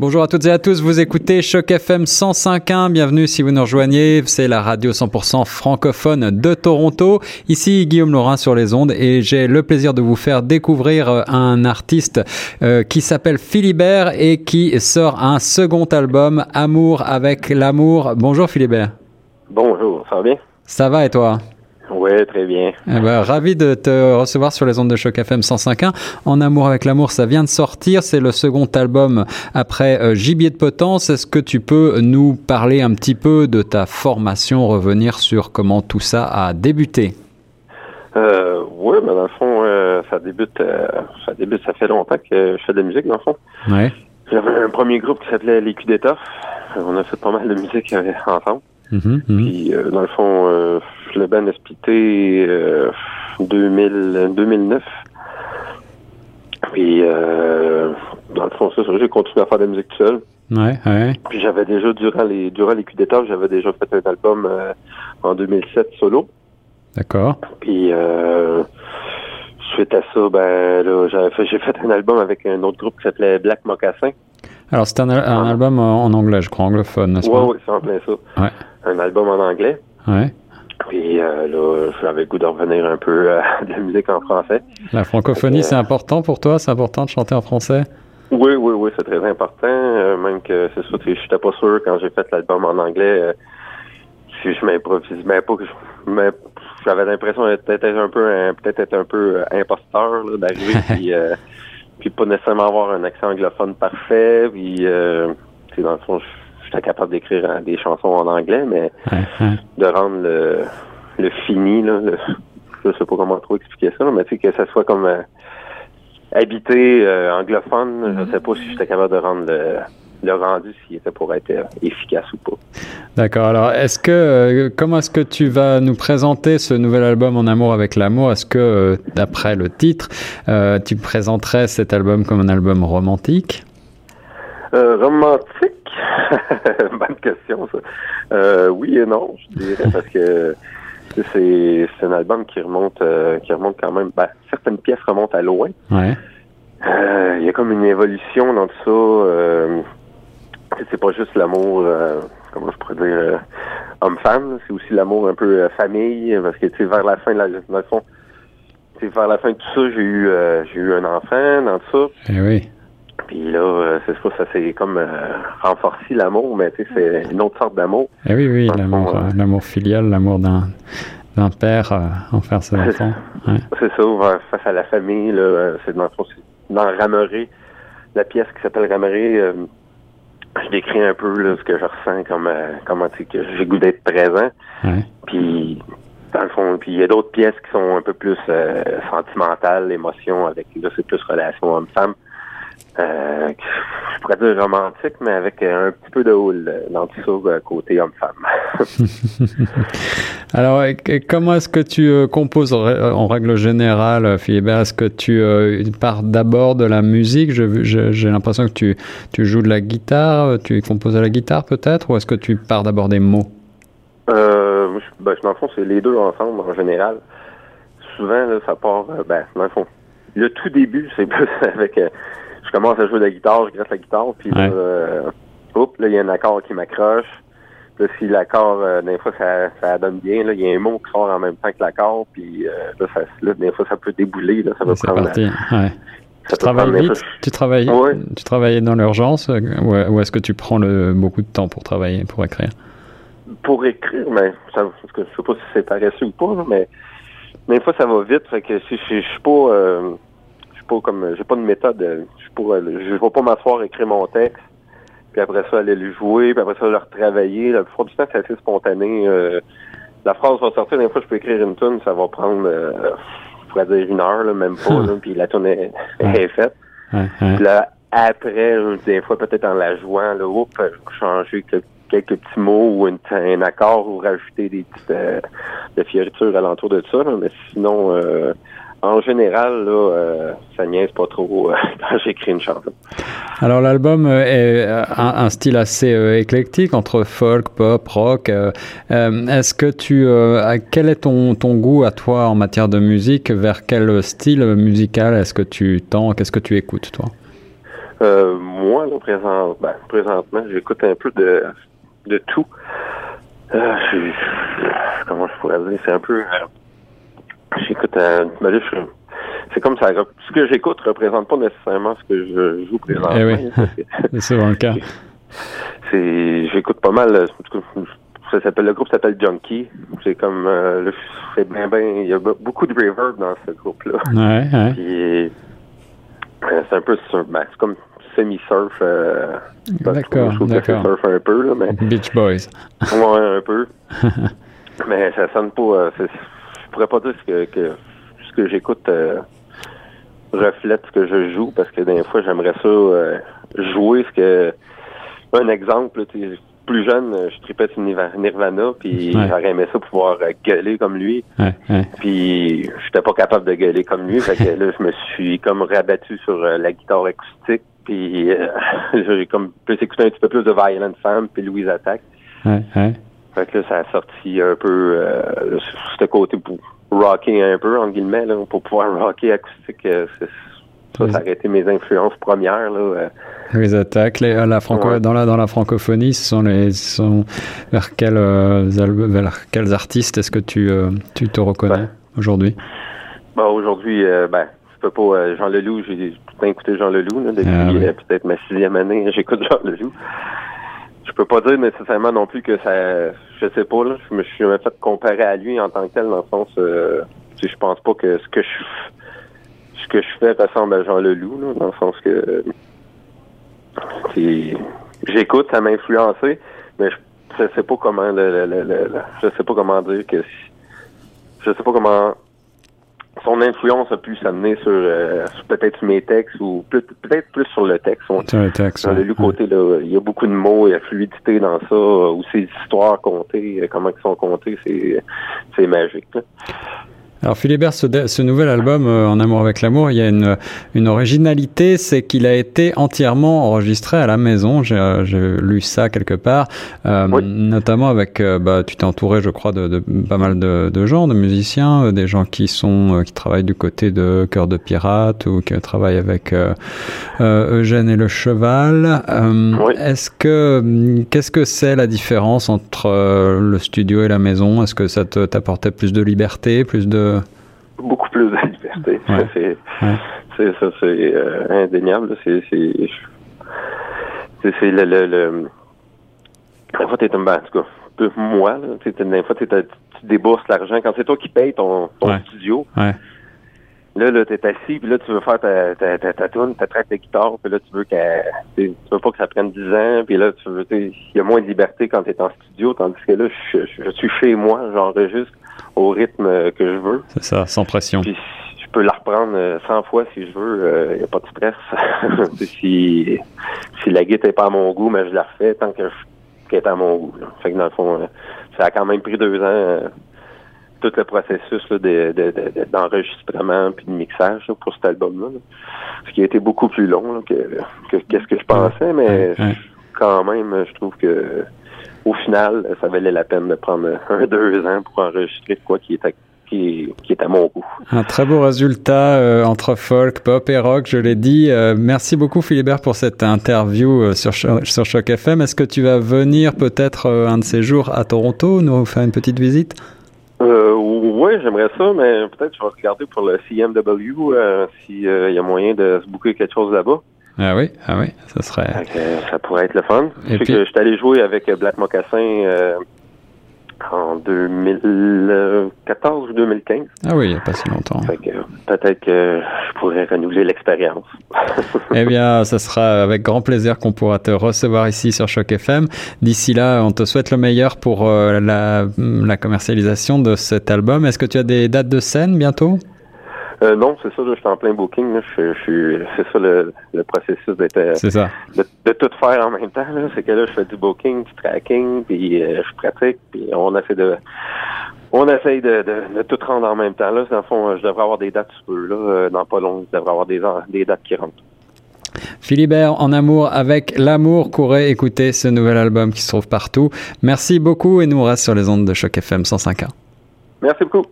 Bonjour à toutes et à tous, vous écoutez Choc FM 105.1, bienvenue si vous nous rejoignez, c'est la radio 100% francophone de Toronto. Ici Guillaume Laurin sur les ondes et j'ai le plaisir de vous faire découvrir euh, un artiste euh, qui s'appelle Philibert et qui sort un second album, Amour avec l'amour. Bonjour Philibert. Bonjour, ça va bien? Ça va et toi? Oui, très bien. Eh ben, ravi de te recevoir sur les ondes de Choc FM 105.1. En amour avec l'amour, ça vient de sortir. C'est le second album après euh, Gibier de Potence. Est-ce que tu peux nous parler un petit peu de ta formation, revenir sur comment tout ça a débuté? Euh, oui, mais dans le fond, euh, ça débute, euh, ça débute, ça fait longtemps que je fais de la musique, dans le fond. Ouais. J'avais un premier groupe qui s'appelait Les Culs d'Étoffe. On a fait pas mal de musique ensemble. Mhm. Puis, dans le fond, le band a splitté euh, 2000, 2009. Puis, euh, dans le fond, ça, j'ai continué à faire de la musique tout seul. Ouais, ouais. Puis j'avais déjà, durant les durant les d'Étoffe, j'avais déjà fait un album euh, en 2007 solo. D'accord. Puis euh, suite à ça, ben là, j'avais fait, j'ai fait un album avec un autre groupe qui s'appelait Black Mocassin. Alors, c'est un, un album en anglais, je crois, anglophone, n'est-ce Ouais, pas? ouais, c'est en plein ça. Ouais. Un album en anglais. Ouais. Puis euh, là, j'avais le goût de revenir un peu euh, de la musique en français. La francophonie, c'est important pour toi? C'est important de chanter en français? Oui, oui, oui, c'est très important. euh, même que c'est tu sais, j'étais pas sûr quand j'ai fait l'album en anglais. euh, si je m'improvise, même pas que je mais j'avais l'impression d'être un peu peut-être être un peu euh, imposteur d'arriver puis euh, puis pas nécessairement avoir un accent anglophone parfait puis euh, dans le fond j'étais capable d'écrire euh, des chansons en anglais mais Ouais, ouais. de rendre le le fini là le, je sais pas comment trop expliquer ça mais tu sais que ça soit comme euh, habité euh, anglophone je sais pas si j'étais capable de rendre le le rendu s'il était pour être euh, efficace ou pas. D'accord. Alors, est-ce que euh, comment est-ce que tu vas nous présenter ce nouvel album En amour avec l'amour? Est-ce que, euh, d'après le titre, euh, tu présenterais cet album comme un album romantique? Romantique? Bonne question, ça. Euh, oui et non, je dirais, parce que c'est un album qui remonte euh, qui remonte quand même. Ben, certaines pièces remontent à loin. Ouais. Euh, Il y a comme une évolution dans tout ça. C'est pas juste l'amour, comment je pourrais dire, homme-femme, c'est aussi l'amour un peu famille, parce que tu sais, vers la fin de la dans le fond, vers la fin de tout ça, j'ai eu j'ai eu un enfant dans tout ça. Eh oui. Puis là, euh, c'est ça, ça s'est comme euh, renforcé l'amour, mais tu sais, c'est une autre sorte d'amour. Eh oui, oui, l'amour, euh, ouais. l'amour filial, l'amour d'un d'un père euh, envers ses enfants. Ouais. C'est ça, face à la famille, là, euh, c'est dans, dans la pièce qui s'appelle Rameray, euh, je décris un peu là, ce que je ressens, comme euh, comment tu sais, que j'ai le goût d'être présent. Ouais. Puis dans le fond, puis il y a d'autres pièces qui sont un peu plus euh, sentimentales, émotions, avec là c'est plus relation homme-femme. Euh, je pourrais dire romantique, mais avec euh, un petit peu de houle euh, dans ça, euh, côté homme-femme. Alors, euh, comment est-ce que tu euh, composes en rè- en règle générale, euh, Philibert Est-ce que tu euh, pars d'abord de la musique? J'ai l'impression que tu, tu joues de la guitare, euh, tu composes à la guitare peut-être, ou est-ce que tu pars d'abord des mots? Euh, je- ben, dans le fond, c'est les deux ensemble en général. Souvent, là, ça part, euh, ben, dans le fond, le tout début, c'est plus avec, euh, je commence à jouer de la guitare, je gratte la guitare, puis là, Ouais. euh, oups, là, il y a un accord qui m'accroche. Là, si l'accord, euh, des fois, ça, ça donne bien, là, il y a un mot qui sort en même temps que l'accord, puis euh, là, ça, là, des fois, ça peut débouler, là, ça va prendre... parti. Ouais. ça Tu travailles vite? fois- Tu travailles, Ouais. tu travailles dans l'urgence? Ou, ou est-ce que tu prends le, beaucoup de temps pour travailler, pour écrire? Pour écrire, mais ça, parce que je sais pas si c'est paresseux ou pas, mais, des fois ça va vite, fait que si je, je suis pas, euh, pas comme, j'ai pas de méthode, je euh, je vais pas m'asseoir écrire mon texte, puis après ça aller le jouer, puis après ça le retravailler. La plupart du temps c'est assez spontané. euh, la phrase va sortir, des fois je peux écrire une tune, ça va prendre, euh, je pourrais dire une heure, là, même pas, là, puis la tune est, est faite. Puis là, après, euh, des fois, peut-être en la jouant, là, oups, changer que- quelques petits mots ou une- un accord ou rajouter des petites euh, de fioritures alentour de ça. là. mais sinon, euh, en général, là, euh, ça niaise pas trop euh, quand j'écris une chanson. Alors l'album euh, est euh, un, un style assez euh, éclectique entre folk, pop, rock. euh, Est-ce que tu, euh, quel est ton, ton goût à toi en matière de musique? Vers quel style musical est-ce que tu tends? Qu'est-ce que tu écoutes toi? Euh, moi, là, présent, ben, présentement, j'écoute un peu de, de tout. Euh, je- comment je pourrais dire, c'est un peu... j'écoute... Euh, ben là, je- c'est comme ça. Ce que j'écoute représente pas nécessairement ce que je joue présentement. Eh oui. C'est souvent le cas. c'est j'écoute pas mal euh, ça s'appelle le groupe s'appelle Junkie c'est comme euh, le- c'est bien bien il y a be- beaucoup de reverb dans ce groupe là Ouais, ouais. puis euh, c'est un peu sur ben, c'est comme semi surf euh, D'accord, je d'accord. surf un peu là mais Beach Boys. ouais un peu mais ça sonne pas c'est- pourrais pas dire ce que, que ce que j'écoute euh, reflète ce que je joue parce que des fois j'aimerais ça euh, jouer ce que un exemple, plus jeune, euh, je tripais sur Nirva- Nirvana, puis Ouais. j'aurais aimé ça pouvoir gueuler comme lui, Ouais, ouais. puis j'étais pas capable de gueuler comme lui, fait que là, je me suis comme rabattu sur la guitare acoustique, puis euh, j'ai comme plus écouté un petit peu plus de Violent Femmes, puis Louise Attack. Fait que là, ça a sorti un peu euh, ce côté pour rocker un peu, en guillemets, là, pour pouvoir rocker acoustique. euh, ça, ça aurait été mes influences premières. Là, euh. Les attaques, les, euh, la franco, Ouais. dans, la, dans la francophonie, ce sont, les, ce sont vers, quels, vers quels artistes est-ce que tu, tu te reconnais Ben. aujourd'hui? Bon, aujourd'hui, ben, je peux pas. euh, Jean Leloup, j'ai tout le temps écouté Jean Leloup là, depuis Ah oui. euh, peut-être ma sixième année. J'écoute Jean Leloup. Je peux pas dire nécessairement non plus que ça. Je sais pas là. Je me suis jamais fait comparer à lui en tant que tel dans le sens. Euh, sais, je pense pas que ce que je ce que je fais ressemble à Jean Leloup là, dans le sens que j'écoute, ça m'a influencé, mais je, je sais pas comment je sais pas comment dire que si- je sais pas comment son influence a pu s'amener sur, euh, sur peut-être mes textes ou peut- peut-être plus sur le texte. On-. Dans ouais. lu côté, là, il y a beaucoup de mots, il y a fluidité dans ça, euh, ou ces histoires contées, euh, comment ils sont contées, c'est c'est magique. là. Alors Philibert, ce, ce nouvel album euh, En amour avec l'amour, il y a une, une originalité, c'est qu'il a été entièrement enregistré à la maison. J'ai euh, lu ça quelque part, euh, Oui. notamment avec. euh, bah, tu t'es entouré, je crois, de, de pas mal de, de gens, de musiciens, des gens qui sont qui travaillent du côté de Cœur de Pirate ou qui travaillent avec Eugène et le Cheval. Oui. Est-ce que hum, qu'est-ce que c'est la différence entre le studio et la maison? Est-ce que ça t'apportait plus de liberté, plus de Beaucoup plus de liberté. Ouais. C'est Ouais. ça, c'est euh, indéniable. C'est c'est le le, le des fois t'es un ben, en tout cas peu- moi là, des fois t'es- tu débourses l'argent quand c'est toi qui payes ton, ton Ouais. studio. Là, là, t'es assis, puis là, tu veux faire ta, ta, ta, ta tune, ta track de guitare, puis là, tu veux qu'elle, tu veux pas que ça prenne 10 ans, puis là, tu veux, il y a moins de liberté quand t'es en studio, tandis que là, je, je, je suis chez moi, j'enregistre au rythme euh, que je veux, C'est ça, sans pression. puis je peux la reprendre euh, 100 fois si je veux, il n'y a pas de stress. Si, si la guitare n'est pas à mon goût, mais je la refais tant que je- qu'elle est à mon goût. là. Fait que dans le fond, euh, ça a quand même pris deux ans, euh, tout le processus là, de, de- d'enregistrement puis de mixage là, pour cet album-là. là. Ce qui a été beaucoup plus long là, que, que qu'est-ce que je pensais, mais Ouais, quand même, je trouve que au final, ça valait la peine de prendre un, deux ans pour enregistrer quoi qui est à, qui, qui est à mon goût. Un très beau résultat euh, entre folk, pop et rock, je l'ai dit. Euh, merci beaucoup Philibert pour cette interview euh, sur, Cho- sur Choc FM. Est-ce que tu vas venir peut-être un de ces jours à Toronto, nous faire une petite visite? Euh, oui, j'aimerais ça, mais peut-être je vais regarder pour le CMW euh, s'il y a moyen de se booker quelque chose là-bas. Ah oui, ah oui, ça serait... Euh, ça pourrait être le fun. Et je sais puis- que je suis allé jouer avec euh, Black Mocassin euh, en 2014 ou 2015. Ah oui, il n'y a pas si longtemps. Peut-être que je pourrais renouveler l'expérience. Eh bien, ça sera avec grand plaisir qu'on pourra te recevoir ici sur Choc FM. D'ici là, on te souhaite le meilleur pour euh, la, la commercialisation de cet album. Est-ce que tu as des dates de scène bientôt? Euh, non, c'est ça, là, je suis en plein booking. là. Je, je suis, c'est ça le, le processus d'être, euh, ça. de, de tout faire en même temps. Là. C'est que là, je fais du booking, du tracking, puis euh, je pratique, puis on essaie de, on essaye de, de, de tout rendre en même temps. Là, dans le fond, je devrais avoir des dates sous peu. Là, dans pas long, je devrais avoir des, des dates qui rentrent. Philibert, en amour avec l'amour, courez écouter ce nouvel album qui se trouve partout. Merci beaucoup et nous reste sur les ondes de Choc FM 105.1. Merci beaucoup.